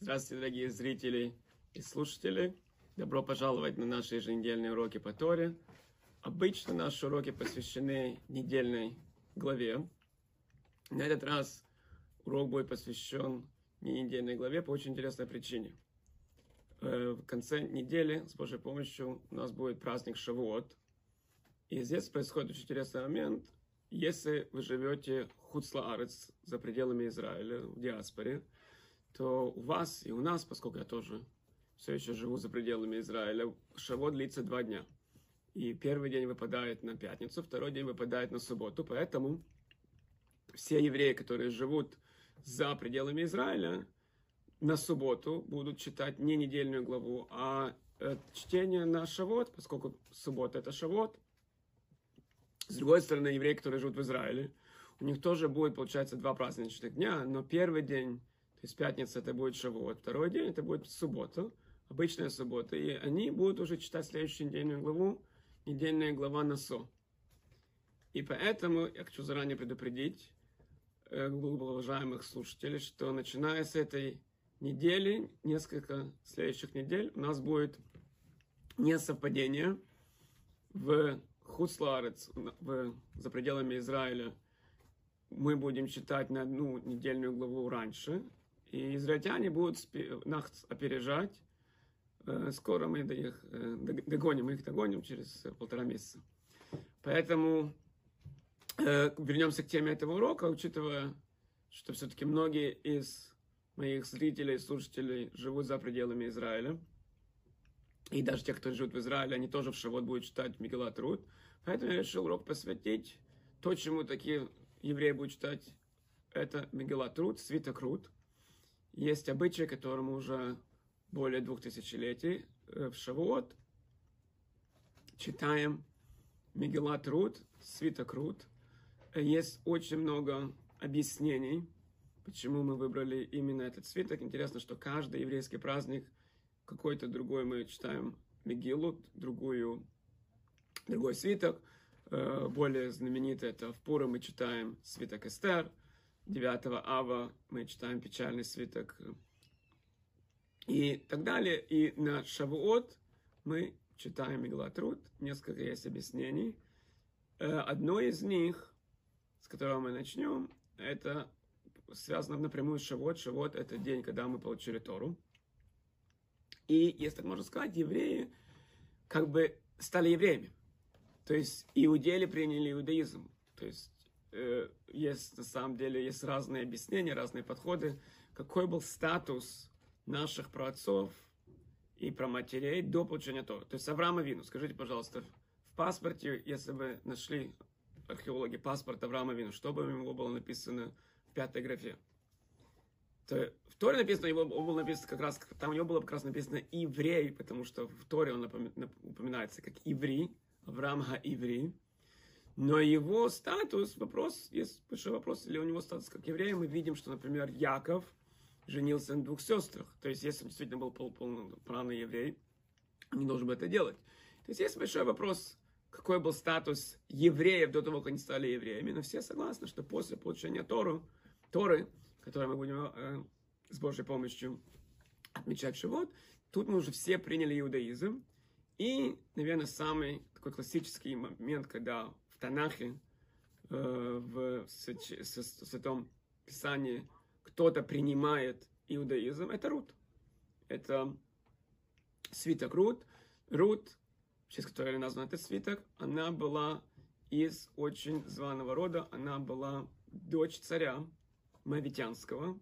Здравствуйте, дорогие зрители и слушатели. Добро пожаловать на наши еженедельные уроки по Торе. Обычно наши уроки посвящены недельной главе. На этот раз урок будет посвящен не недельной главе по очень интересной причине. Э, в конце недели, с Божьей помощью, у нас будет праздник Шавуот. И здесь происходит очень интересный момент. Если вы живете Хуцлаарец, за пределами Израиля, в диаспоре, то у вас и у нас, поскольку я тоже все еще живу за пределами Израиля, Шавот длится два дня. И первый день выпадает на пятницу, второй день выпадает на субботу. Поэтому все евреи, которые живут за пределами Израиля, на субботу будут читать не недельную главу, а э, чтение на Шавот, поскольку суббота это Шавот. С другой стороны, евреи, которые живут в Израиле, у них тоже будет, получается, два праздничных дня, но первый день, то есть пятница, это будет Шавот, второй день это будет суббота, обычная суббота, и они будут уже читать следующую недельную главу, недельная глава Насо. И поэтому я хочу заранее предупредить э, уважаемых слушателей, что начиная с этой недели, несколько следующих недель, у нас будет несовпадение в Хусларец, в, за пределами Израиля. Мы будем читать на одну недельную главу раньше, и израильтяне будут нас опережать. Э, скоро мы их э, догоним, мы их догоним через полтора месяца. Поэтому э, вернемся к теме этого урока, учитывая, что все-таки многие из моих зрителей, слушателей живут за пределами Израиля. И даже те, кто живет в Израиле, они тоже в Шавот будут читать Мегилат Руд. Поэтому я решил урок посвятить то, чему такие евреи будут читать. Это Мегилат Руд, Свиток Руд. Есть обычай, которому уже более двух тысячелетий э, в Шавуот. Читаем Руд, Свиток Руд. Есть очень много объяснений, почему мы выбрали именно этот свиток. Интересно, что каждый еврейский праздник какой-то другой мы читаем Мегилу, другую, другой свиток. Э, более знаменитый это в Пура мы читаем свиток Эстер. 9 ава мы читаем печальный свиток и так далее. И на Шавуот мы читаем Иглатруд. Несколько есть объяснений. Э, одно из них, с которого мы начнем, это связано напрямую с Шавот. Шавот – это день, когда мы получили Тору. И, если так можно сказать, евреи как бы стали евреями. То есть иудеи приняли иудаизм. То есть э, есть на самом деле есть разные объяснения, разные подходы. Какой был статус наших праотцов и проматерей до получения Торы? То есть Авраама Вину. Скажите, пожалуйста, в паспорте, если бы нашли археологи паспорт Авраама Вину, что бы у него было написано пятой графе. То в Торе написано, его было написано как раз, там у него было как раз написано еврей, потому что в Торе он упоминается как еврей, Авраам Ха-Иври. Но его статус, вопрос, есть большой вопрос, или у него статус как еврея, мы видим, что, например, Яков женился на двух сестрах. То есть, если он действительно был пол полноправный еврей, он не должен был это делать. То есть, есть большой вопрос, какой был статус евреев до того, как они стали евреями. Но все согласны, что после получения Тору, Торы, которые мы будем э, с Божьей помощью отмечать Шивот, тут мы уже все приняли иудаизм. И, наверное, самый такой классический момент, когда в Танахе, э, в Святом Писании кто-то принимает иудаизм, это Рут. Это свиток Рут. Рут, в честь которой назван этот свиток, она была из очень званого рода, она была дочь царя, Мавитянского.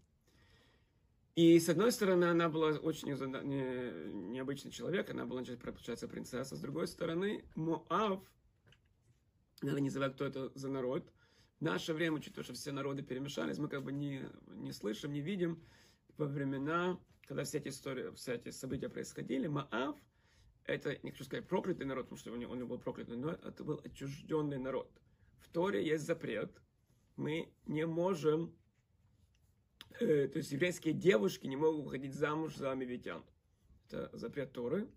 И, с одной стороны, она была очень не, необычный человек, она была, получается, принцесса. С другой стороны, Моав, надо не забывать, кто это за народ. В наше время, учитывая, что все народы перемешались, мы как бы не, не слышим, не видим. Во времена, когда все эти истории, все эти события происходили, Моав, это, не хочу сказать, проклятый народ, потому что он, он был проклятый, но это был отчужденный народ. В Торе есть запрет. Мы не можем то есть еврейские девушки не могут выходить замуж за амивитян. Это запрет Торы.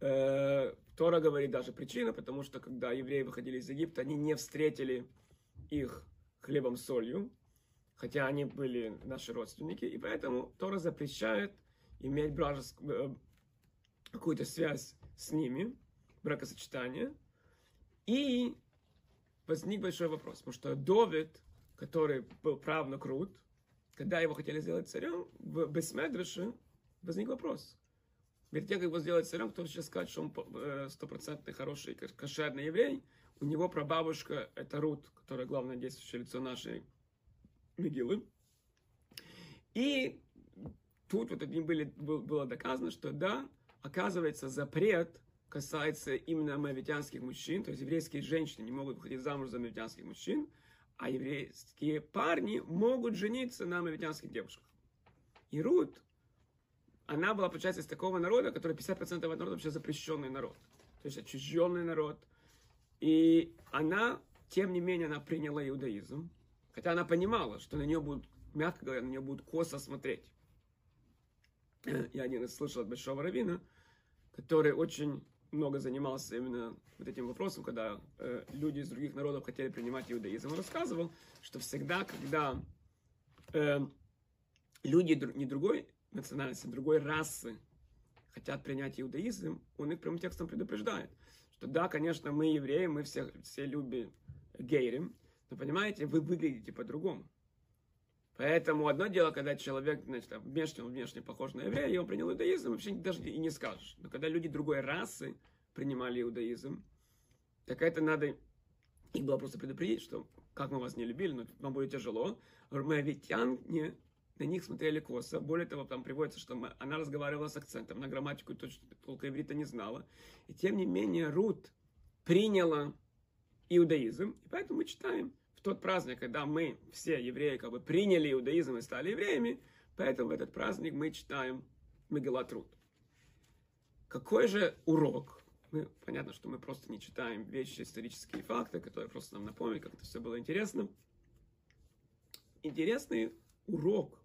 Э, Тора говорит даже причина, потому что когда евреи выходили из Египта, они не встретили их хлебом солью, хотя они были наши родственники, и поэтому Тора запрещает иметь бражескую, э, какую-то связь с ними, бракосочетание. И возник большой вопрос, потому что Довид, который был правнук Рут, когда его хотели сделать царем, в Бесмедреше возник вопрос. Перед тем, как его сделать царем, кто сейчас скажет, что он э, стопроцентный хороший кошерный еврей, у него прабабушка это Рут, которая главное действующее лицо нашей Мегилы. И тут вот этим были, было доказано, что да, оказывается, запрет касается именно моавитянских мужчин, то есть еврейские женщины не могут выходить замуж за моавитянских мужчин, а еврейские парни могут жениться на моавитянских девушках. И Рут, она была, получается, из такого народа, который 50% этого народа вообще запрещенный народ. То есть отчужденный народ. И она, тем не менее, она приняла иудаизм. Хотя она понимала, что на нее будут, мягко говоря, на нее будут косо смотреть. Я один раз слышал от Большого Равина, который очень много занимался именно вот этим вопросом, когда э, люди из других народов хотели принимать иудаизм. Он рассказывал, что всегда, когда э, люди не другой национальности, другой расы хотят принять иудаизм, он их прямым текстом предупреждает, что да, конечно, мы евреи, мы все, все любим гейрим, но понимаете, вы выглядите по-другому. Поэтому одно дело, когда человек, значит, внешне, он внешне похож на еврея, он принял иудаизм, вообще даже и не скажешь. Но когда люди другой расы принимали иудаизм, так это надо, их было просто предупредить, что как мы вас не любили, но вам будет тяжело. Моавитяне на них смотрели косо. Более того, там приводится, что мы, она разговаривала с акцентом, на грамматику точно толком иврита не знала. И тем не менее Рут приняла иудаизм, и поэтому мы читаем тот праздник, когда мы, все евреи, как бы приняли иудаизм и стали евреями, поэтому в этот праздник мы читаем Мегелат Рут. Какой же урок? Мы, понятно, что мы просто не читаем вещи, исторические факты, которые просто нам напомнят, как это все было интересно. Интересный урок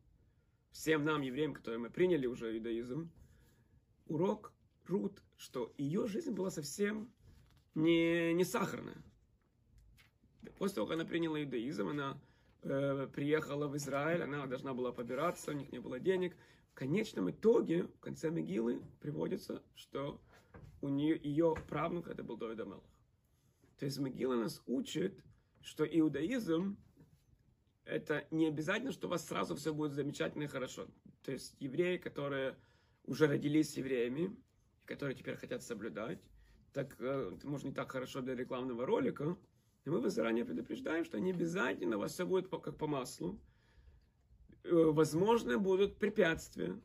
всем нам, евреям, которые мы приняли уже иудаизм, урок Рут, что ее жизнь была совсем не, не сахарная. После того, как она приняла иудаизм, она э, приехала в Израиль, она должна была побираться, у них не было денег. В конечном итоге, в конце Мегилы, приводится, что у нее, ее правнук это был Давид Амелах. То есть Мегила нас учит, что иудаизм это не обязательно, что у вас сразу все будет замечательно и хорошо. То есть евреи, которые уже родились евреями, которые теперь хотят соблюдать, так э, может не так хорошо для рекламного ролика, и мы вас заранее предупреждаем, что не обязательно вас все будет как по маслу. Э, возможно, будут препятствия.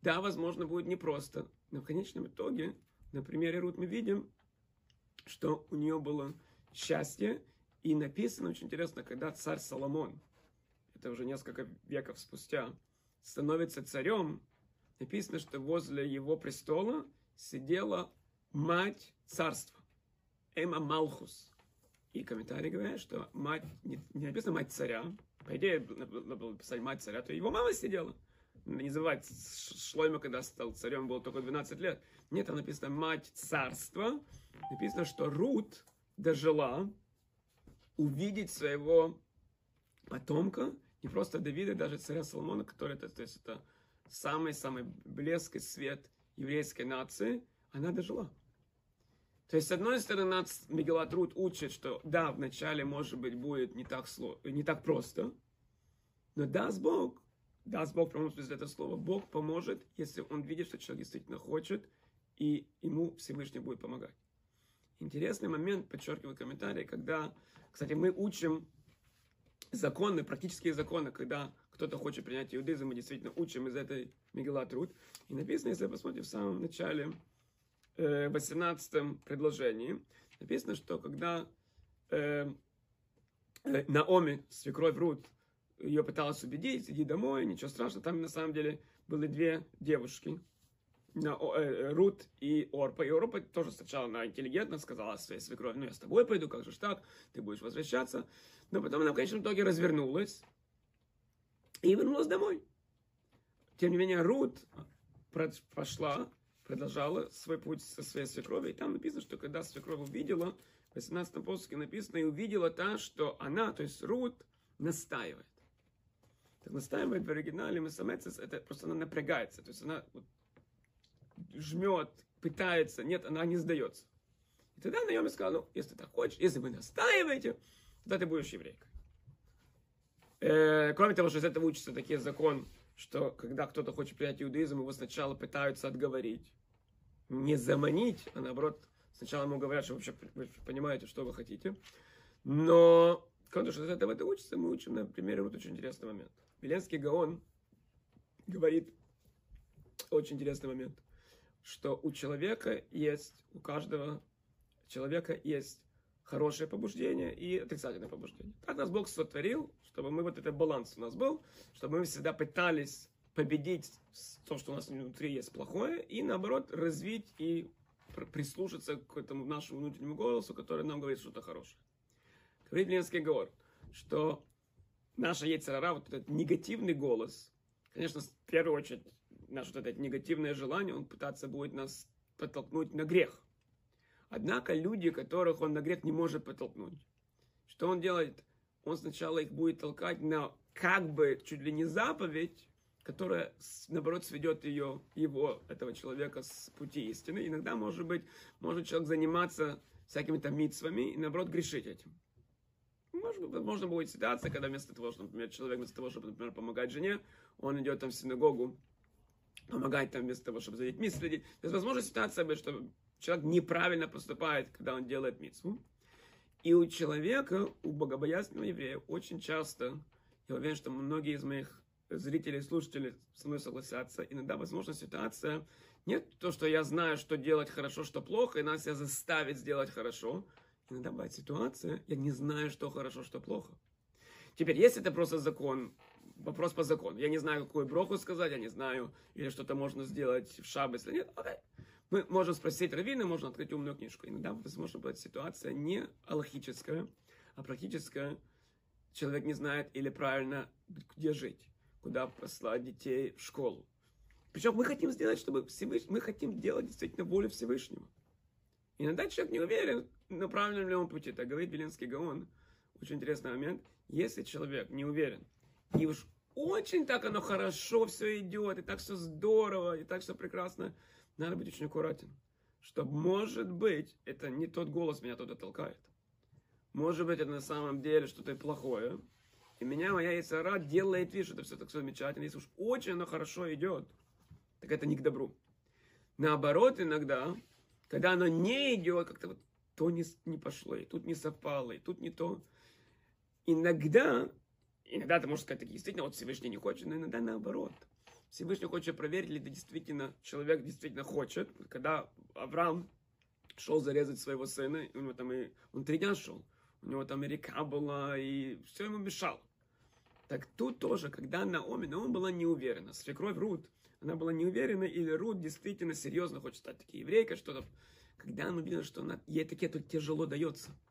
Да, возможно, будет непросто. Но в конечном итоге, на примере Рут мы видим, что у нее было счастье. И написано очень интересно, когда царь Соломон, это уже несколько веков спустя, становится царем, написано, что возле его престола сидела мать царства, Эма Малхус. И комментарии говорят, что мать, не, не написано мать царя, по идее, надо было писать мать царя, то его мама сидела. Не забывать, Шлойма, когда стал царем, было только 12 лет. Нет, там написано мать царства. Написано, что Рут дожила увидеть своего потомка, не просто Давида, даже царя Соломона, который, это, то есть это самый-самый блеск и свет еврейской нации, она дожила. То есть, с одной стороны, нас Мегелат Рут учит, что да, вначале, может быть, будет не так, сло, не так просто, но даст Бог, даст Бог, в прямом смысле это слово, Бог поможет, если он видит, что человек действительно хочет, и ему Всевышний будет помогать. Интересный момент, подчеркиваю комментарий, когда, кстати, мы учим законы, практические законы, когда кто-то хочет принять иудаизм, мы действительно учим из этой Мегелат Рут. И написано, если вы посмотрите в самом начале, 18 э, предложении написано, что когда э, э, Наоми, свекровь Рут, ее пыталась убедить, иди домой, ничего страшного, там на самом деле были две девушки, на, э, Рут и Орпа. И Орпа тоже сначала она интеллигентно сказала своей свекрови, ну я с тобой пойду, как же ж так, ты будешь возвращаться. Но потом она в конечном итоге развернулась и вернулась домой. Тем не менее, Рут пошла продолжала свой путь со своей свекровью. И там написано, что когда свекровь увидела, в 18 посоке написано, и увидела та, что она, то есть Рут, настаивает. так настаивает в оригинале Месамецес, это просто она напрягается, то есть она вот жмет, пытается, нет, она не сдается. И тогда Наоми сказала, ну, если ты так хочешь, если вы настаиваете, тогда ты будешь еврейкой. Э, кроме того, что из этого учится такой закон, что когда кто-то хочет принять иудаизм, его сначала пытаются отговорить. Не заманить, а наоборот, сначала ему говорят, что вообще вы понимаете, что вы хотите. Но, того, что из этого это учится, мы учим на примере вот очень интересный момент. Веленский Гаон говорит очень интересный момент, что у человека есть, у каждого человека есть хорошее побуждение и отрицательное побуждение. Так нас Бог сотворил, чтобы мы вот этот баланс у нас был, чтобы мы всегда пытались победить то, что у нас внутри есть плохое, и наоборот развить и прислушаться к этому нашему внутреннему голосу, который нам говорит что-то хорошее. Говорит Ленский говор, что наша яйцерара, вот этот негативный голос, конечно, в первую очередь, наше вот это негативное желание, он пытаться будет нас подтолкнуть на грех. Однако люди, которых он на грех не может подтолкнуть, что он делает? Он сначала их будет толкать на как бы чуть ли не заповедь, которая, наоборот, сведет ее, его, этого человека с пути истины. Иногда, может быть, может человек заниматься всякими там митцвами и, наоборот, грешить этим. Может, возможно, будет ситуация, когда вместо того, что, например, человек вместо того, чтобы, например, помогать жене, он идет там в синагогу, помогать там вместо того, чтобы за детьми следить. То есть, возможно, ситуация быть, что человек неправильно поступает, когда он делает митцву. И у человека, у богобоязненного еврея, очень часто, я уверен, что многие из моих зрителей, слушателей со мной согласятся, иногда, возможно, ситуация нет то, что я знаю, что делать хорошо, что плохо, и нас себя заставить сделать хорошо. Иногда бывает ситуация, я не знаю, что хорошо, что плохо. Теперь, если это просто закон, вопрос по закону. Я не знаю, какую броху сказать, я не знаю, или что-то можно сделать в шаббат, если нет. Окей. Мы можем спросить раввина, можно открыть умную книжку. Иногда, возможно, будет ситуация не аллахическая, а практическая. Человек не знает или правильно, где жить, куда послать детей в школу. Причем мы хотим сделать, чтобы Всевышний, мы хотим делать действительно волю Всевышнего. Иногда человек не уверен, на правильном ли он пути. Так говорит Белинский Гаон. Очень интересный момент. Если человек не уверен, и уж очень так оно хорошо все идет, и так все здорово, и так все прекрасно, надо быть очень аккуратен. Что, может быть, это не тот голос меня туда толкает. Может быть, это на самом деле что-то плохое. И меня моя яйцера делает вид, что это все так замечательно. Если уж очень оно хорошо идет, так это не к добру. Наоборот, иногда, когда оно не идет, как-то вот то не, не пошло, и тут не совпало, и тут не то. Иногда, иногда ты можешь сказать, так действительно, вот Всевышний не хочет, но иногда наоборот – Всевышний хочет проверить, ли действительно человек действительно хочет. Когда Авраам шел зарезать своего сына, у него там и, он три дня шел, у него там и река была, и все ему мешало. Так тут тоже, когда Наоми, Наоми была не уверена, свекровь Рут, она была не уверена, или Рут действительно серьезно хочет стать такой еврейкой, что-то. Когда она увидела, что она, ей таки это тяжело дается –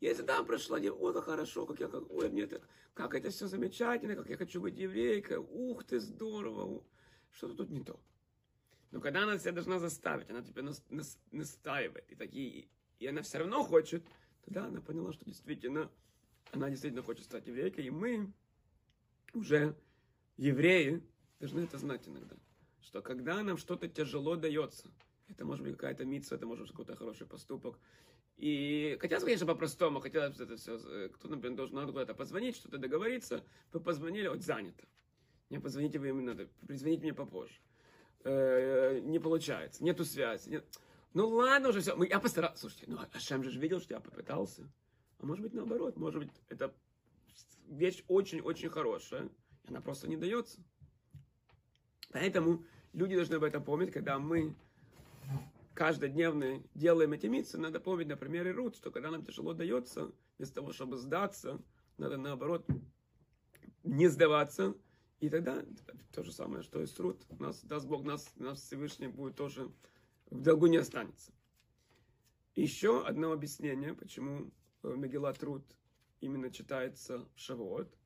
если там прошла, ой, как хорошо, как я, как, ой, мне это, как это все замечательно, как я хочу быть еврейкой, ух ты, здорово, что-то тут не то. Но когда она себя должна заставить, она тебя нас, нас, настаивает, и, такие, и она все равно хочет, тогда она поняла, что действительно, она действительно хочет стать еврейкой, и мы уже, евреи, должны это знать иногда, что когда нам что-то тяжело дается, это может быть какая-то митца, это может быть какой-то хороший поступок, и хотелось, конечно, по-простому, хотелось это все, э, кто, например, должен надо куда-то позвонить, что-то договориться, вы позвонили, вот занято. Не позвоните вы им надо, позвоните мне попозже. Э, не получается, нету связи. Нет. Ну ладно уже все, я постарался. Слушайте, ну Ашем же видел, что я попытался. А может быть наоборот, может быть это вещь очень-очень хорошая, и она просто не дается. Поэтому люди должны об этом помнить, когда мы каждодневно делаем эти митцы, надо помнить на примере Рут, что когда нам тяжело дается, вместо того, чтобы сдаться, надо наоборот не сдаваться, и тогда то же самое, что и с Рут. Нас, даст Бог, нас, нас Всевышний будет тоже в долгу не останется. Еще одно объяснение, почему Мегилат Рут именно читается в Шавуот.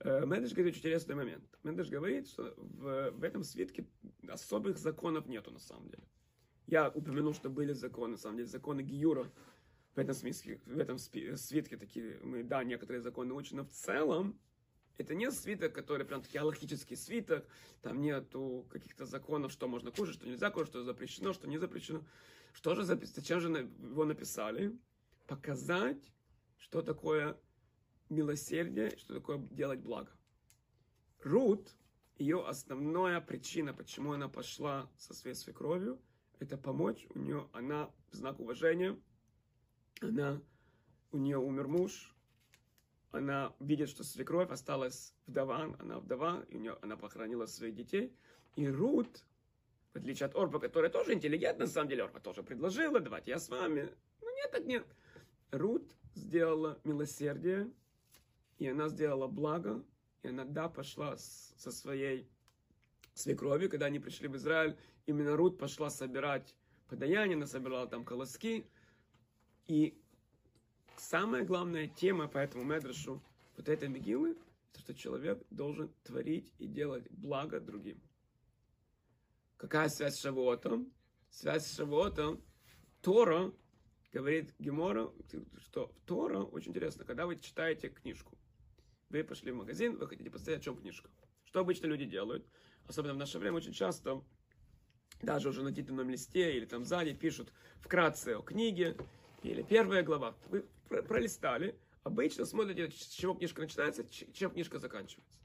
Э, Медыш говорит очень интересный момент. Медыш говорит, что в, в этом свитке особых законов нету на самом деле. Я упомянул, что были законы, на самом деле, законы Гиюра. В этом смысле, в этом свитке такие, мы, да, некоторые законы учим, но в целом Это не свиток, который прям таки аллахический свиток, там нету каких-то законов, что можно кушать, что нельзя кушать, что запрещено, что не запрещено. Что же? Зачем же его написали? Показать, что такое милосердие, что такое делать благо. Рут, ее основная причина, почему она пошла со своей свекровью, это помочь. У нее, она в знак уважения, она, у нее умер муж, она видит, что свекровь осталась вдова, она вдова, и у нее, она похоронила своих детей. И Рут, в отличие от Орпа, которая тоже интеллигентна, на самом деле Орпа тоже предложила, давайте я с вами. Ну нет, так нет. Рут сделала милосердие, и она сделала благо, и она, да, пошла со своей свекровью, когда они пришли в Израиль, именно Рут пошла собирать подаяние, она собирала там колоски, и самая главная тема по этому медрашу вот этой Мегилы, это что человек должен творить и делать благо другим. Какая связь с Шавуотом? Связь с Шавуотом. Тора, говорит Гемора, что Тора, очень интересно, когда вы читаете книжку, вы пошли в магазин, вы хотите посмотреть, о чем книжка. Что обычно люди делают? Особенно в наше время очень часто, даже уже на титульном листе или там сзади пишут вкратце о книге, или первая глава. Вы пролистали, обычно смотрите, с чего книжка начинается, чем книжка заканчивается.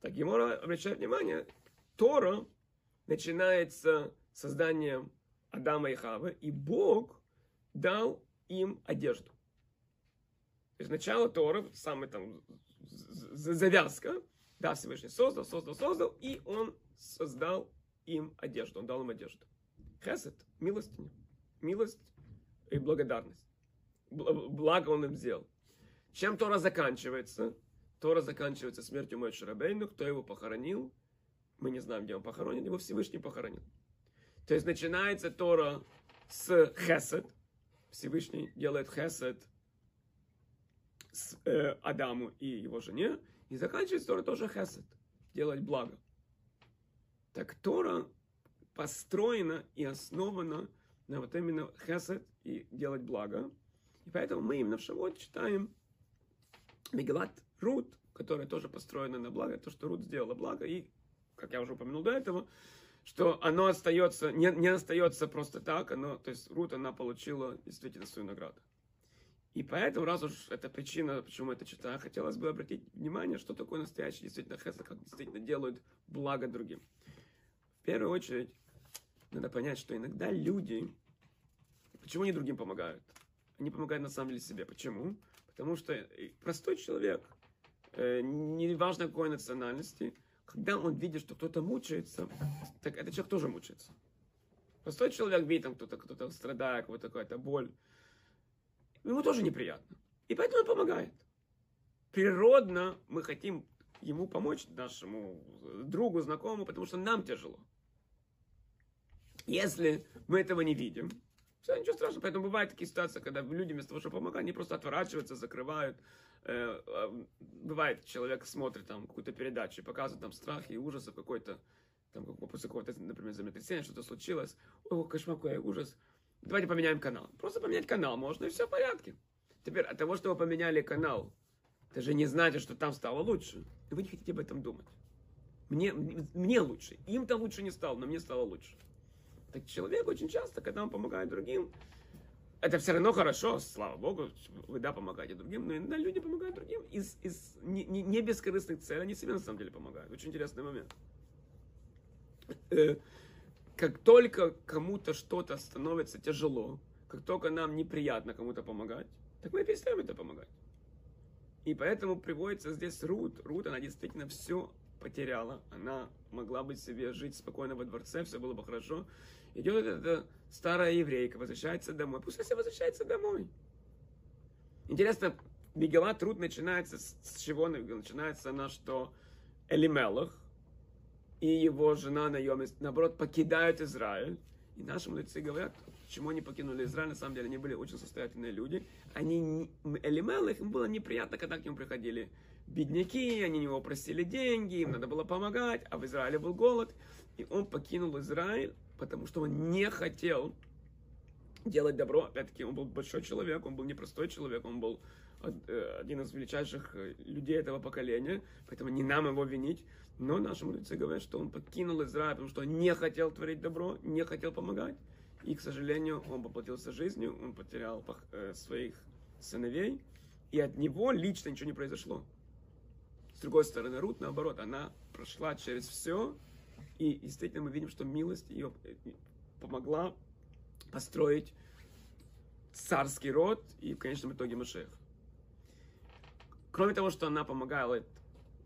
Так Гемора обращает внимание, Тора начинается созданием Адама и Хавы, и Бог дал им одежду. То есть начало Тора, самая там завязка, да, Всевышний создал, создал, создал, и он создал им одежду, он дал им одежду. Хесед, милостиня, милость и благодарность. Благо он им сделал. Чем Тора заканчивается? Тора заканчивается смертью Мой Шарабейну, кто его похоронил, мы не знаем, где он похоронен, его Всевышний похоронил. То есть начинается Тора с Хесед, Всевышний делает Хесед с э, Адаму и его жене, и заканчивается Тора тоже Хесед, делать благо. Так Тора построена и основана на вот именно Хесед и делать благо. И поэтому мы именно в Шавот читаем Мегелат Рут, которая тоже построена на благо, то, что Рут сделала благо, и, как я уже упомянул до этого, что оно остается, не, не остается просто так, оно, то есть Рут, она получила действительно свою награду. И поэтому, раз уж это причина, почему это читаем, хотелось бы обратить внимание, что такое настоящий действительно хесед, как действительно делают благо другим. В первую очередь, надо понять, что иногда люди, почему они другим помогают? Они помогают на самом деле себе. Почему? Потому что простой человек, э, неважно какой национальности, когда он видит, что кто-то мучается, так этот человек тоже мучается. Простой человек видит, там кто-то кто страдает, вот какая-то боль, ему тоже неприятно. И поэтому он помогает. Природно мы хотим ему помочь, нашему другу, знакомому, потому что нам тяжело. Если мы этого не видим, все, ничего страшного. Поэтому бывают такие ситуации, когда люди вместо того, чтобы помогать, они просто отворачиваются, закрывают. Э, э, бывает, человек смотрит там какую-то передачу показывает там страхи и ужасы какой-то, там после какого-то, например, землетрясения, что-то случилось. Ой, кошмар, какой ужас давайте поменяем канал. Просто поменять канал можно, и все в порядке. Теперь от того, что вы поменяли канал, это же не значит, что там стало лучше. Вы не хотите об этом думать. Мне, мне лучше. Им-то лучше не стало, но мне стало лучше. Так человек очень часто, когда он помогает другим, это все равно хорошо, слава Богу, вы да, помогаете другим, но иногда люди помогают другим из, из не, не, не бескорыстных целей, они себе на самом деле помогают. Очень интересный момент. Э, как только кому-то что-то становится тяжело, как только нам неприятно кому-то помогать, так мы перестаем это помогать. И поэтому приводится здесь Рут. Рут, она действительно все потеряла. Она могла бы себе жить спокойно во дворце, все было бы хорошо. Идет эта старая еврейка, возвращается домой. Пусть она возвращается домой. Интересно, Мегала труд начинается с чего? Начинается она, что Элимелах, и его жена Наоми, наоборот, покидают Израиль. И наши мудрецы говорят, почему они покинули Израиль, на самом деле они были очень состоятельные люди. Они, Элимелах, им было неприятно, когда к нему приходили бедняки, они него просили деньги, им надо было помогать, а в Израиле был голод. И он покинул Израиль, потому что он не хотел делать добро. Опять-таки, он был большой человек, он был непростой человек, он был э, один из величайших э, людей этого поколения, поэтому не нам его винить. Но наши мудрецы говорят, что он покинул Израиль, потому что он не хотел творить добро, не хотел помогать. И, к сожалению, он поплатился жизнью, он потерял своих сыновей, и от него лично ничего не произошло. С другой стороны, Рут, наоборот, она прошла через все, и действительно мы видим, что милость ее помогла построить царский род и в конечном итоге Машех. Кроме того, что она помогала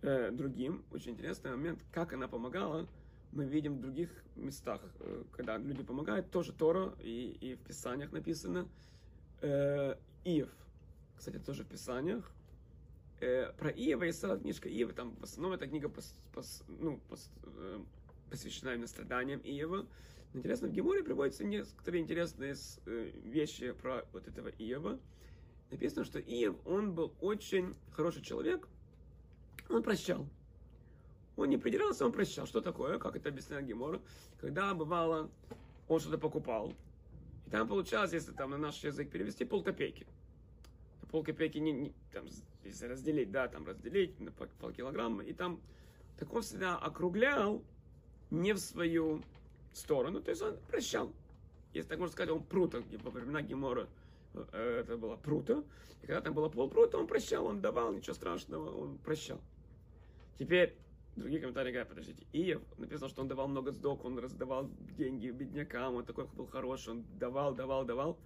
э, другим, очень интересный момент, как она помогала, мы видим в других местах, э, когда люди помогают, тоже Тора и, и в Писаниях написано э, Иев. Кстати, тоже в Писаниях. Э, про Иева целая книжка Иева, там в основном эта книга пос, пос, ну, пос, э, посвящена именно страданиям Иева. Интересно, в Геморе приводятся некоторые интересные э, вещи про вот этого Иева. Написано, что Иев, он был очень хороший человек, он прощал. Он не придирался, он прощал. Что такое? Как это объясняет Гемора? Когда бывало, он что-то покупал, и там получалось, если там на наш язык перевести, полкопейки. Полкопейки не, не там, если разделить, да, там разделить на полкилограмма, и там так он всегда округлял не в свою сторону, то есть он прощал. Если так можно сказать, он прута, во времена Гемора э, это было прута, и когда там было полпрута, он прощал, он давал, ничего страшного, он прощал. Теперь другие комментарии говорят, подождите, Иев, написано, что он давал много сдок, он раздавал деньги беднякам, он такой был хороший, он давал, давал, давал.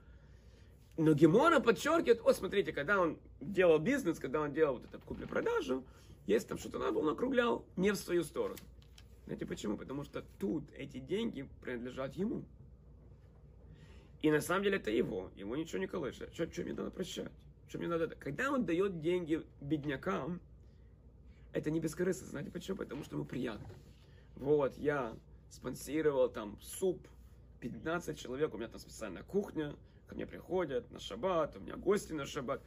Но Гемора подчеркивает, о, смотрите, когда он делал бизнес, когда он делал вот эту купли-продажу, если там что-то надо было, он округлял не в свою сторону. Знаете почему? Потому что тут эти деньги принадлежат ему. И на самом деле это его. Ему ничего не колышет. Что, что мне надо прощать? Что мне надо... Когда он дает деньги беднякам, это не бескорыстно. Знаете почему? Потому что ему приятно. Вот, я спонсировал там суп, 15 человек, у меня там специальная кухня, ко мне приходят на шаббат, у меня гости на шаббат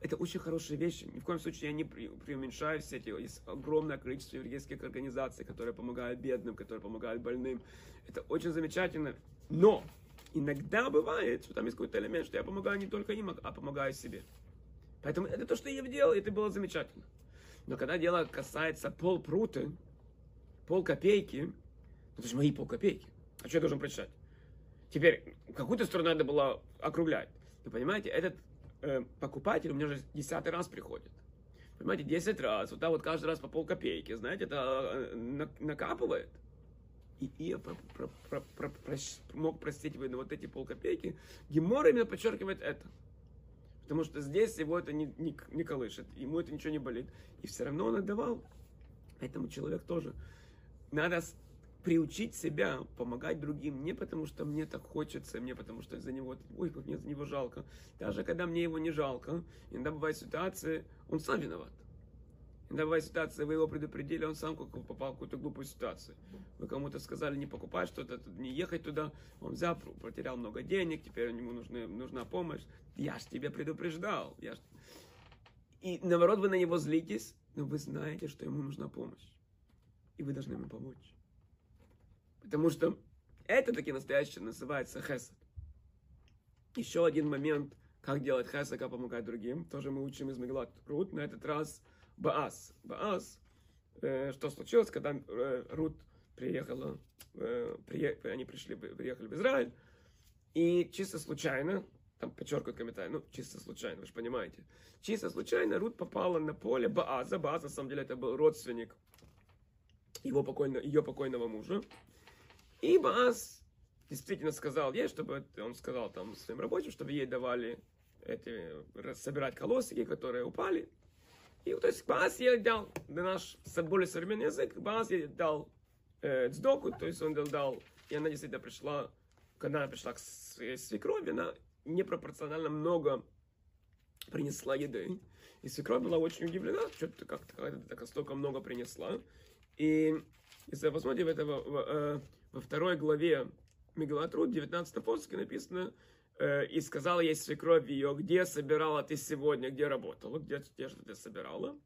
это очень хорошие вещи. Ни в коем случае я не преуменьшаю все эти. Есть огромное количество еврейских организаций, которые помогают бедным, которые помогают больным. Это очень замечательно. Но иногда бывает, что там есть какой-то элемент, что я помогаю не только им, а помогаю себе. Поэтому это то, что я делал, и это было замечательно. Но когда дело касается полпруты, пол копейки, ну, это же мои полкопейки. А что я должен прочитать? Теперь, какую-то сторону надо было округлять. Вы понимаете, этот э, покупатель у меня уже десятый раз приходит. Понимаете, 10 раз, вот так вот каждый раз по полкопейки, знаете, это э, накапывает. И я про, про, про, про, про, мог простить на вот эти полкопейки. Гемор именно подчеркивает это. Потому что здесь его это не, не, не колышет, ему это ничего не болит. И все равно он отдавал. Поэтому человек тоже. Надо приучить себя помогать другим не потому, что мне так хочется, мне потому, что за него, ой, как мне за него жалко. Даже когда мне его не жалко, иногда бывают ситуации, он сам виноват. Иногда бывает ситуация, вы его предупредили, он сам попал в какую-то глупую ситуацию. Вы кому-то сказали не покупать что-то, не ехать туда, он взял, потерял много денег, теперь ему нужны, нужна помощь. Я ж тебе предупреждал. Я ж... И наоборот, вы на него злитесь, но вы знаете, что ему нужна помощь. И вы должны ему помочь. Потому что это таки настоящее называется хесед. Еще один момент, как делать хесед, как помогать другим. Тоже мы учим из Меглат Рут. На этот раз Баас. Баас. Э, что случилось, когда э, Рут приехала, э, они пришли, приехали в Израиль. И чисто случайно, там подчеркивают комментарий, ну, чисто случайно, вы же понимаете. Чисто случайно Рут попала на поле Бааза. Бааз, на самом деле, это был родственник его покойного, ее покойного мужа. И Баас действительно сказал ей, чтобы он сказал там своим рабочим, чтобы ей давали эти, собирать колосики, которые упали. И то есть Баас ей дал, на наш более современный язык, Баас ей дал э, цдоку, то есть он дал, и она действительно пришла, когда она пришла к своей свекрови, она непропорционально много принесла еды. И свекровь была очень удивлена, что-то как-то так столько много принесла. И если вы посмотрите, в этого, э, во второй главе Мегалатрут, 19 посоке написано, э, и сказала ей свекровь ее, где собирала ты сегодня, где работала, где, что ты собирала.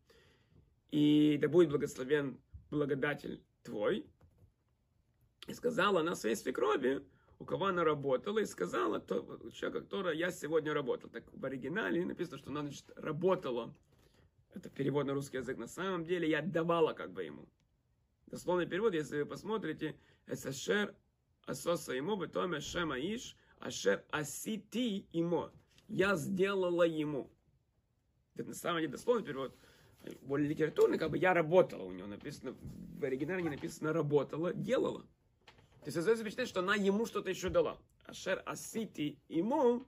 И да будет благословен благодатель твой. И сказала она своей свекрови, у кого она работала, и сказала то, человека, который я сегодня работал. Так в оригинале написано, что она, значит, работала. Это перевод на русский язык. На самом деле я давала как бы ему. Дословный перевод, если вы посмотрите, «Эсэшер асоса ему, бетоме шема иш, ашер асити имо». Я сделала ему. Это на самом деле дословный перевод. Более литературный, как бы я работала у него. Написано, в оригинале не написано работала, делала. То есть остается впечатление, что она ему что-то еще дала. Ашер асити ему,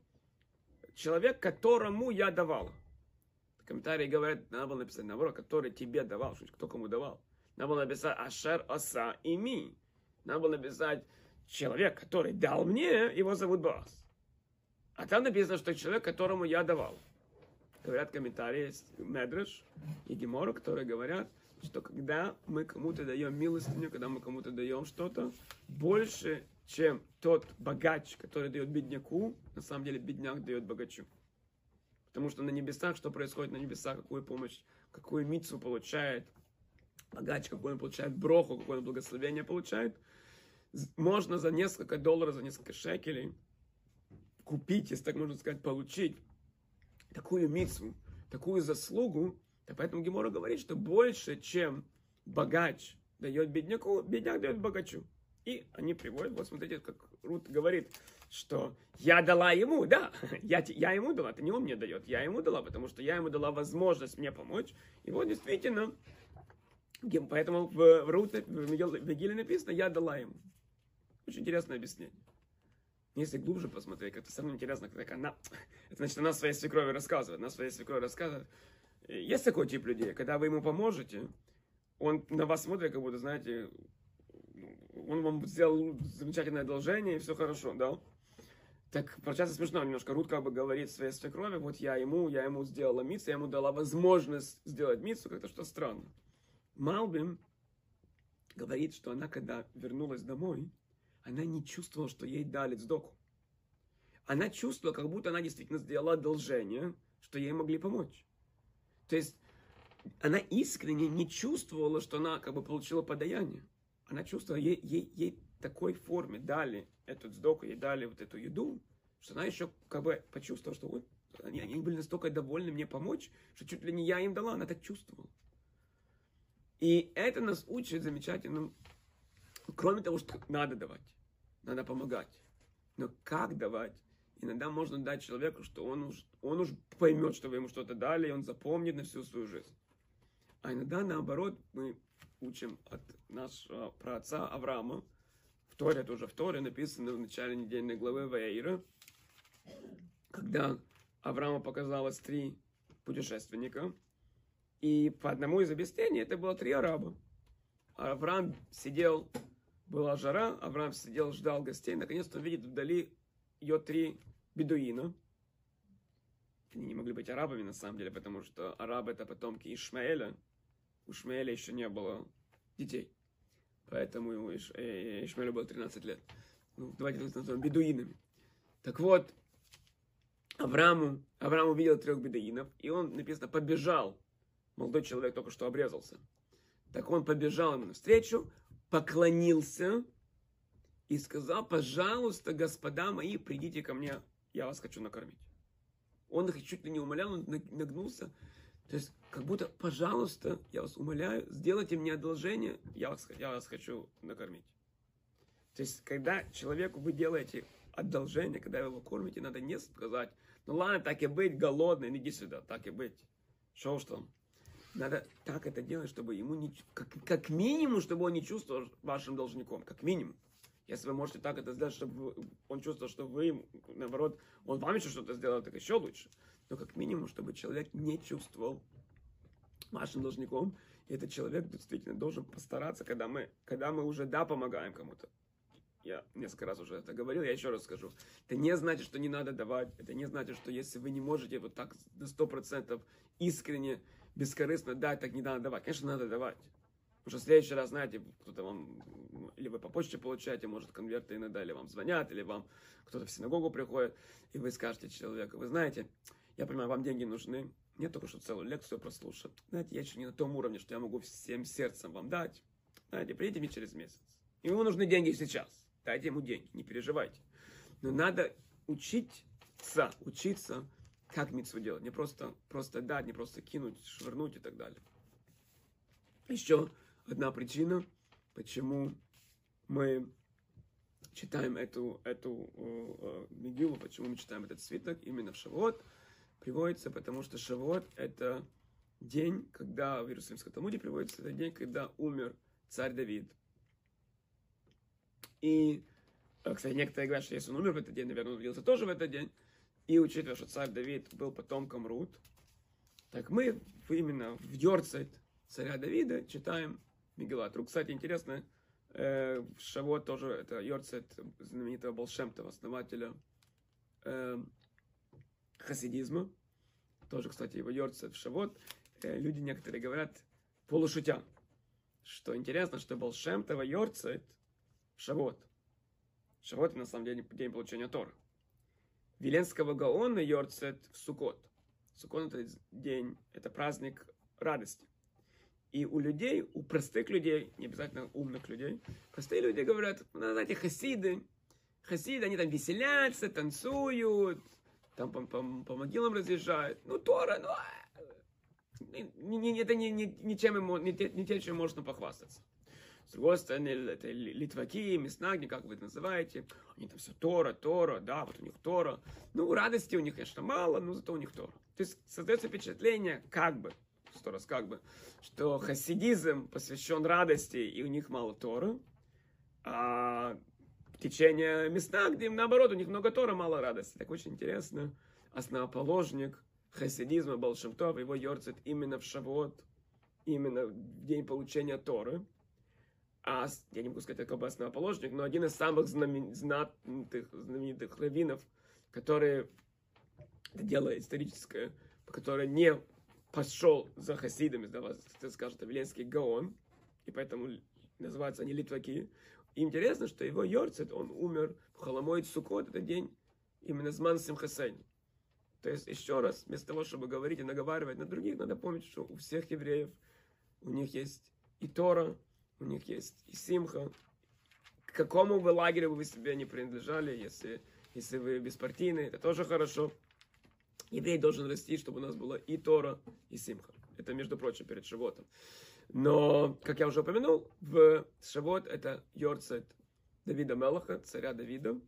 человек, которому я давала. Комментарии говорят, надо было написать наоборот, который тебе давал, кто кому давал. Надо было написать Ашер Оса ими. Надо было написать человек, который дал мне, его зовут Боас. А там написано, что человек, которому я давал. Говорят комментарии, есть Медреш и Гемора, которые говорят, что когда мы кому-то даем милостыню, когда мы кому-то даем что-то, больше, чем тот богач, который дает бедняку, на самом деле бедняк дает богачу. Потому что на небесах, что происходит на небесах, какую помощь, какую мицу получает богач, какой он получает броху, какое он благословение получает, можно за несколько долларов, за несколько шекелей купить, если так можно сказать, получить такую мицу, такую заслугу, да поэтому Гемора говорит, что больше, чем богач дает бедняку, бедняк дает богачу. И они приводят, вот смотрите, как Рут говорит, что я дала ему, да, я, я ему дала, это не он мне дает, я ему дала, потому что я ему дала возможность мне помочь. И вот действительно, поэтому в, в Рут, в Вегиле написано, я дала ему. Очень интересное объяснение. Если глубже посмотреть, как-то самое интересно, как она, это значит, она своей свекрови рассказывает, она своей свекрови рассказывает. Есть такой тип людей, когда вы ему поможете, он на вас смотрит, как будто, знаете, он вам сделал замечательное одолжение, и все хорошо, да? Так, получается смешно немножко. Рут как бы говорит своей свекрови, вот я ему, я ему сделала мицу, я ему дала возможность сделать мицу, как-то что странно. Малбим говорит, что она, когда вернулась домой, она не чувствовала, что ей дали сдоку. Она чувствовала, как будто она действительно сделала одолжение, что ей могли помочь. То есть она искренне не чувствовала, что она как бы получила подаяние. Она чувствовала, ей, ей, ей такой форме дали эту сдоку, ей дали вот эту еду, что она еще как бы почувствовала, что вот они, они были настолько довольны мне помочь, что чуть ли не я им дала, она так чувствовала. И это нас учит замечательным, кроме того, что надо давать, надо помогать. Но как давать? Иногда можно дать человеку, что он уж, он уж поймет, что вы ему что-то дали, и он запомнит на всю свою жизнь. А иногда наоборот мы учим от нашего праотца Авраама, в Торе, тоже в Торе написано в начале недельной главы Ваэйра, когда Аврааму показалось три путешественника, и по одному из объяснений это было три араба. Авраам сидел, была жара, Авраам сидел, ждал гостей, наконец-то видит вдали ее три бедуина. Они не могли быть арабами на самом деле, потому что арабы это потомки Ишмаэля. У Ишмаэля еще не было детей. Поэтому ему Иш, э, Ишмаэлю было 13 лет. Ну, давайте назовем бедуинами. Так вот, Аврааму, Авраам увидел трех бедуинов, и он, написано, побежал. Молодой человек только что обрезался. Так он побежал ему навстречу, поклонился и сказал, пожалуйста, господа мои, придите ко мне, я вас хочу накормить. Он их чуть ли не умолял, он нагнулся. То есть, как будто, пожалуйста, я вас умоляю, сделайте мне одолжение, я вас, я вас хочу накормить. То есть, когда человеку вы делаете одолжение, когда вы его кормите, надо не сказать, ну ладно, так и быть, голодный, иди сюда, так и быть. Что уж там. Надо так это делать, чтобы ему не... Как, как минимум, чтобы он не чувствовал вашим должником. Как минимум. Если вы можете так это сделать, чтобы он чувствовал, что вы, наоборот, он вам еще что-то сделал, так еще лучше. Но как минимум, чтобы человек не чувствовал вашим должником, и этот человек действительно должен постараться, когда мы, когда мы уже, да, помогаем кому-то. Я несколько раз уже это говорил, я еще раз скажу. Это не значит, что не надо давать. Это не значит, что если вы не можете вот так до сто процентов искренне, бескорыстно дать, так не надо давать. Конечно, надо давать. Потому что в следующий раз, знаете, кто-то вам, или вы по почте получаете, может, конверты иногда, или вам звонят, или вам кто-то в синагогу приходит, и вы скажете человеку, вы знаете, я понимаю, вам деньги нужны, мне только что целую лекцию прослушать. Знаете, я еще не на том уровне, что я могу всем сердцем вам дать. Знаете, придите мне через месяц. Ему нужны деньги сейчас. Дайте ему деньги, не переживайте. Но надо учиться, учиться, как митцву делать. Не просто, просто дать, не просто кинуть, швырнуть и так далее. Еще одна причина, почему мы читаем эту, эту э, Мигилу, почему мы читаем этот свиток именно в Шавот, приводится, потому что Шавот – это день, когда в Иерусалимском Талмуде приводится, это день, когда умер царь Давид. И, э, кстати, некоторые говорят, что если он умер в этот день, наверное, он родился тоже в этот день. И учитывая, что царь Давид был потомком Рут, так мы именно в Йорцет царя Давида читаем Мегилат. Рук, кстати, интересно, э, Шавот тоже, это Йорцет знаменитого Болшемтова, основателя э, хасидизма. Тоже, кстати, его Йорцет в Шавот. Э, люди некоторые говорят, полушутя, что интересно, что Болшемтова Йорцет в Шавот. Шавот, на самом деле, день получения Тора. Веленского Гаона Йорцет в Сукот. Сукот это день, это праздник радости. И у людей, у простых людей, не обязательно умных людей, простые люди говорят, ну, знаете, хасиды, хасиды, они там веселятся, танцуют, там по, по, по могилам разъезжают. Ну, Тора, ну, не, не, это не, не, ничем, не, не тем, чем можно похвастаться. С другой стороны, это литваки, мяснагни, как вы это называете, они там все Тора, Тора, да, вот у них Тора. Ну, радости у них, конечно, мало, но зато у них Тора. То есть создается впечатление, как бы, сто раз как бы, что хасидизм посвящен радости, и у них мало Тора, а течение места, где наоборот, у них много Тора, мало радости. Так очень интересно. Основоположник хасидизма Балшемтов, его йорцит именно в Шавот, именно в день получения Торы. А, я не могу сказать, как бы основоположник, но один из самых знаменитых, знаменитых раввинов, который это дело историческое, который не пошел за хасидами, так скажем, Веленский Гаон, и поэтому называются они литваки. И интересно, что его Йорцет, он умер в Холомоид Сукот, это день именно с Мансим Хасейн. То есть, еще раз, вместо того, чтобы говорить и наговаривать на других, надо помнить, что у всех евреев, у них есть и Тора, у них есть и Симха. К какому бы лагерю вы себе не принадлежали, если, если вы беспартийные, это тоже хорошо. Еврей должен расти, чтобы у нас было и Тора, и Симха. Это, между прочим, перед Шавотом. Но, как я уже упомянул, в Шавот это Йорцет Давида Мелаха, царя Давида.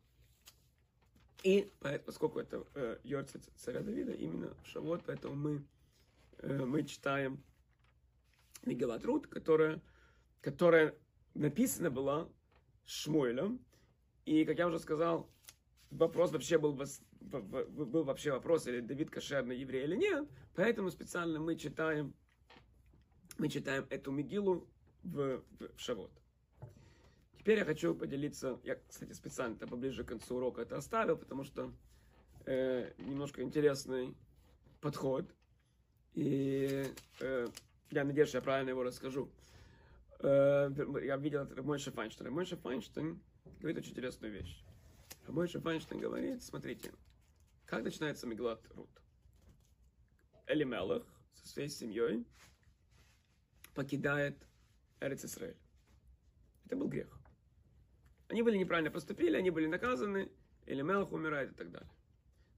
И поскольку это э, Йорцет царя Давида, именно Шавот, поэтому мы, э, мы читаем Мегелат Рут, которая, которая написана была Шмуэлем. И, как я уже сказал, вопрос вообще был был вообще вопрос, или Давид кошерный еврей или нет. Поэтому специально мы читаем, мы читаем эту Мигилу в, в Шавот. Теперь я хочу поделиться, я, кстати, специально поближе к концу урока это оставил, потому что э, немножко интересный подход. И э, я надеюсь, я правильно его расскажу. Э, я видел это Мойша Файнштейн. Мойша Файнштейн говорит очень интересную вещь. Мойша Файнштейн говорит, смотрите, как начинается Меглат Рут? Элимелах со своей семьей покидает Эрец Исраэль. Это был грех. Они были неправильно поступили, они были наказаны, Элимелах умирает и так далее.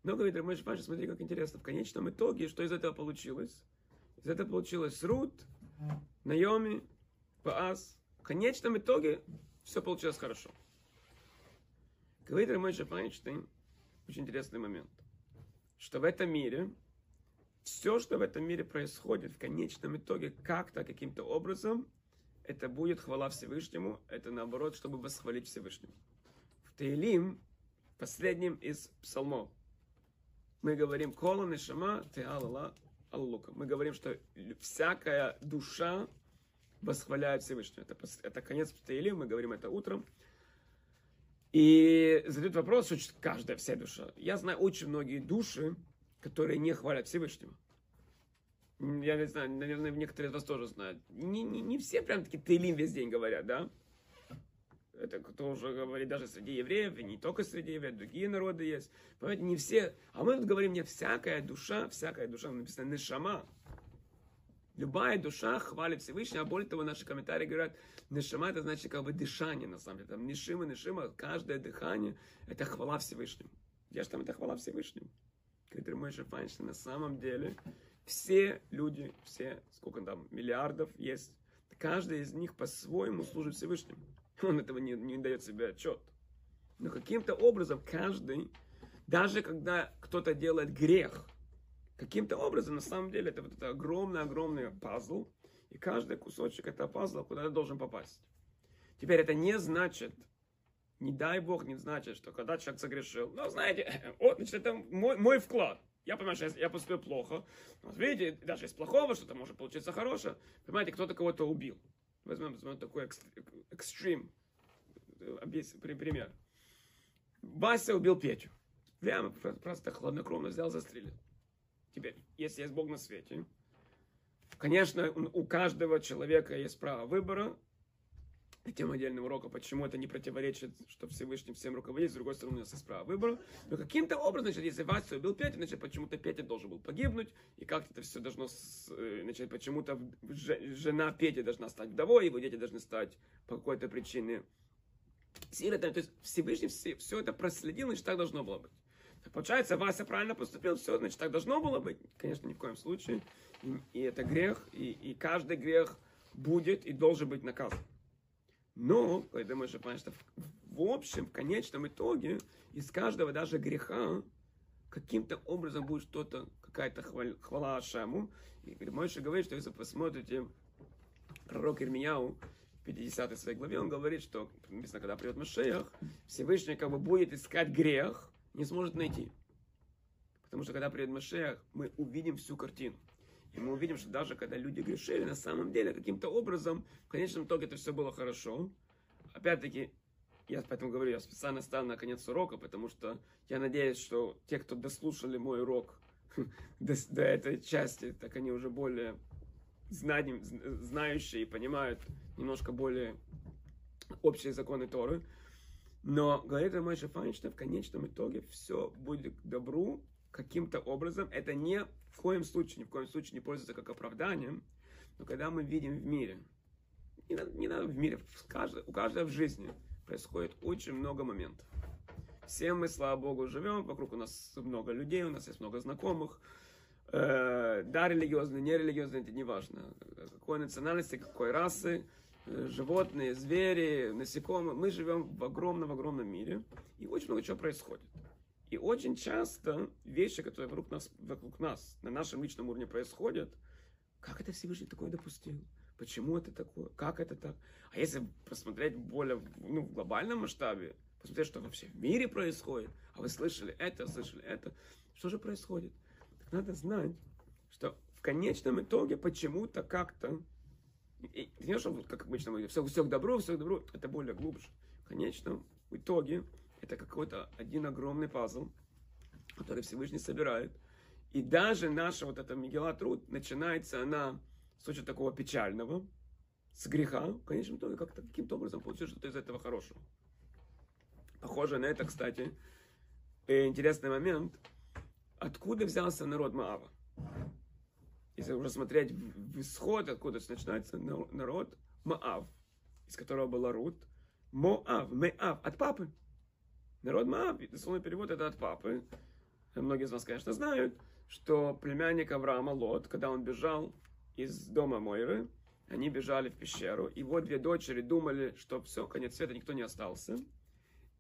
Но, говорит Рамеш Паша, смотри, как интересно, в конечном итоге, что из этого получилось? Из этого получилось Рут, Найоми, Паас. В конечном итоге все получилось хорошо. Говорит Рамеш Файнштейн, очень интересный момент что в этом мире, все, что в этом мире происходит, в конечном итоге, как-то, каким-то образом, это будет хвала Всевышнему, это наоборот, чтобы восхвалить Всевышнему. В Таилим, последнем из псалмов, мы говорим «Кола нешама теалала аллука». Мы говорим, что всякая душа восхваляет Всевышнего. Это, это конец Таилим, мы говорим это утром. И задают вопрос, каждая, вся душа. Я знаю очень многие души, которые не хвалят Всевышнего. Я не знаю, наверное, некоторые из вас тоже знают. Не, не, не все прям таки Тейлим весь день говорят, да? Это кто уже говорит даже среди евреев, и не только среди евреев, другие народы есть. Понимаете, не все. А мы тут говорим, нет, всякая душа, всякая душа, написано Нешама. Любая душа хвалит Всевышнего, а более того, наши комментарии говорят, нишима это значит как бы дышание на самом деле. Там нишима, нишима, каждое дыхание это хвала Всевышнему. Где же там это хвала Всевышнему? Говорит мой Файнштейн, на самом деле все люди, все, сколько там, миллиардов есть, каждый из них по-своему служит Всевышнему. Он этого не, не дает себе отчет. Но каким-то образом каждый, даже когда кто-то делает грех, каким-то образом, на самом деле, это вот это огромный-огромный пазл, и каждый кусочек этого пазла куда-то должен попасть. Теперь это не значит, не дай Бог, не значит, что когда человек согрешил, ну, знаете, вот, значит, это мой, мой вклад. Я понимаю, что я поступил плохо. Вот видите, даже из плохого что-то может получиться хорошее. Понимаете, кто-то кого-то убил. Возьмем, возьмем такой экстрим пример. Вася убил Петю. Прямо просто хладнокровно взял, застрелил. Теперь, если есть Бог на свете, конечно, у каждого человека есть право выбора. Это тема отдельного урока, почему это не противоречит, что Всевышний всем руководит, с другой стороны, у нас есть право выбора. Но каким-то образом, значит, если Вася убил Петю, значит, почему-то Петя должен был погибнуть, и как-то это все должно, э, значит, почему-то жена Пети должна стать вдовой, его дети должны стать по какой-то причине сиротами. То есть Всевышний все, все это проследил, значит, так должно было быть. Получается, Вася правильно поступил, все, значит, так должно было быть. Конечно, ни в коем случае. И, и это грех, и, и каждый грех будет и должен быть наказан. Но, когда мы же понимаем, что в, общем, в конечном итоге, из каждого даже греха каким-то образом будет что-то, какая-то хвала, хвала Ашему. И Мойша говорит, что если вы посмотрите пророк Ирмияу, 50 своей главе, он говорит, что, написано, когда придет Машеях, Всевышний как бы будет искать грех, не сможет найти. Потому что когда придет Машех, мы увидим всю картину. И мы увидим, что даже когда люди грешили, на самом деле, каким-то образом, в конечном итоге это все было хорошо. Опять-таки, я поэтому говорю, я специально стал на конец урока, потому что я надеюсь, что те, кто дослушали мой урок до, до этой части, так они уже более знаем, знающие и понимают немножко более общие законы Торы. Но, говорит Рамайша Файнштейн, в конечном итоге все будет к добру каким-то образом. Это не в коем случае, ни в коем случае не пользуется как оправданием. Но когда мы видим в мире, не надо, не надо в мире, в каждой, у каждого в жизни происходит очень много моментов. Все мы, слава Богу, живем, вокруг у нас много людей, у нас есть много знакомых. Э, да, религиозные, нерелигиозные, это не важно. Какой национальности, какой расы – животные, звери, насекомые. Мы живем в огромном-огромном мире, и очень много чего происходит. И очень часто вещи, которые вокруг нас, вокруг нас на нашем личном уровне происходят, как это Всевышний такое допустил? Почему это такое? Как это так? А если посмотреть более ну, в глобальном масштабе, посмотреть, что вообще в мире происходит, а вы слышали это, слышали это, что же происходит? Так надо знать, что в конечном итоге почему-то как-то и, не что, как обычно все, все к добру, все к добру, это более глубже. В конечном итоге это какой-то один огромный пазл, который Всевышний собирает. И даже наша вот эта Мегила труд, начинается она с очень такого печального, с греха, в конечном итоге как-то каким-то образом получилось что-то из этого хорошего. Похоже на это, кстати, интересный момент, откуда взялся народ Маава если уже смотреть в исход, откуда начинается народ, Маав, из которого была Рут, Моав, Меав, от папы. Народ Маав, дословный перевод это от папы. Многие из вас, конечно, знают, что племянник Авраама Лот, когда он бежал из дома Мойры, они бежали в пещеру, и вот две дочери думали, что все, конец света, никто не остался.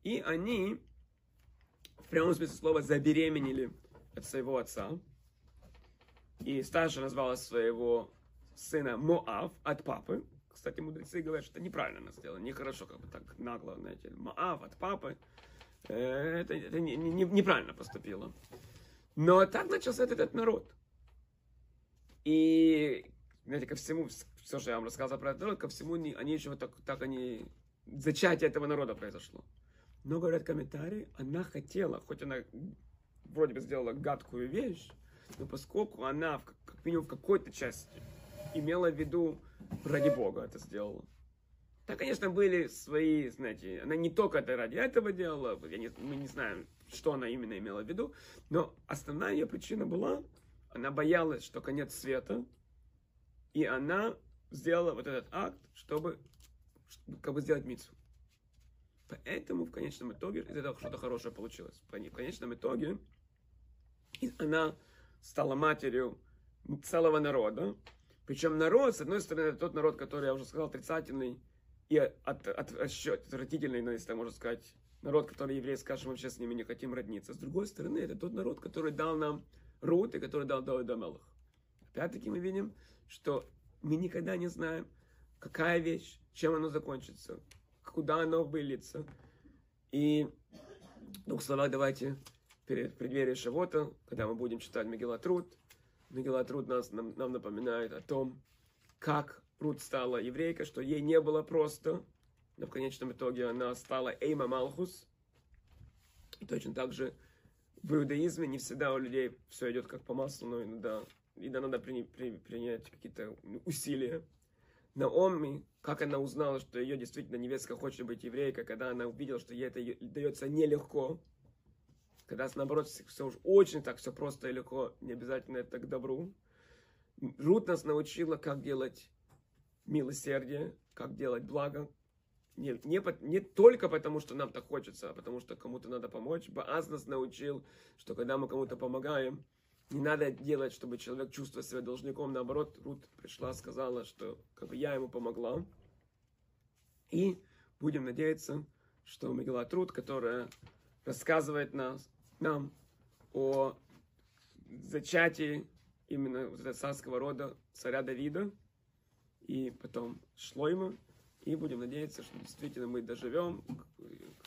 И они, в прямом смысле слова, забеременели от своего отца. И старшая назвала своего сына Моав от папы. Кстати, мудрецы говорят, что это неправильно она сделала, нехорошо, как бы так нагло, знаете, Моав от папы. Э, это, это не, не, неправильно поступило. Но так начался этот, этот народ. И, знаете, ко всему, все, что я вам рассказал про этот народ, ко всему они еще так, так они, зачатие этого народа произошло. Но, говорят комментарии, она хотела, хоть она вроде бы сделала гадкую вещь, но поскольку она, как минимум в какой-то части, имела в виду ради Бога это сделала. Так, конечно, были свои, знаете, она не только это ради этого делала, я не, мы не знаем, что она именно имела в виду, но основная ее причина была, она боялась, что конец света И она сделала вот этот акт, чтобы как бы сделать мицу. Поэтому в конечном итоге из этого что-то хорошее получилось. В конечном итоге она стала матерью целого народа. Причем народ, с одной стороны, это тот народ, который, я уже сказал, отрицательный и от, от, отвратительный, ну, если можно сказать, народ, который евреи скажем, мы вообще с ними не хотим родниться. С другой стороны, это тот народ, который дал нам Рут и который дал Давида Мелах. Опять-таки мы видим, что мы никогда не знаем, какая вещь, чем она закончится, куда она выльется. И двух словах давайте перед преддверием Шавота, когда мы будем читать Мегилат Рут нас, нам, нам напоминает о том, как Рут стала еврейкой, что ей не было просто, но в конечном итоге она стала Эйма Малхус. И точно так же в иудаизме не всегда у людей все идет как по маслу, но иногда, иногда надо при, при, принять какие-то усилия. Наоми, как она узнала, что ее действительно невестка хочет быть еврейкой, когда она увидела, что ей это дается нелегко, когда наоборот все уж очень так все просто и легко, не обязательно это к добру. Рут нас научила, как делать милосердие, как делать благо, не, не, не только потому, что нам так хочется, а потому что кому-то надо помочь. Баас нас научил, что когда мы кому-то помогаем, не надо делать, чтобы человек чувствовал себя должником. Наоборот, Рут пришла, сказала, что как бы я ему помогла. И будем надеяться, что Мегилат Рут, которая рассказывает нас, нам о зачатии именно вот царского рода царя Давида и потом Шлойма, и будем надеяться, что действительно мы доживем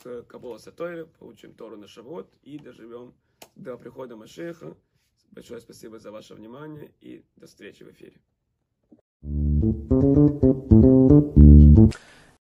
к Кабула Сатойре, получим Тору на Шавот и доживем до прихода Машеха. Большое спасибо за ваше внимание и до встречи в эфире.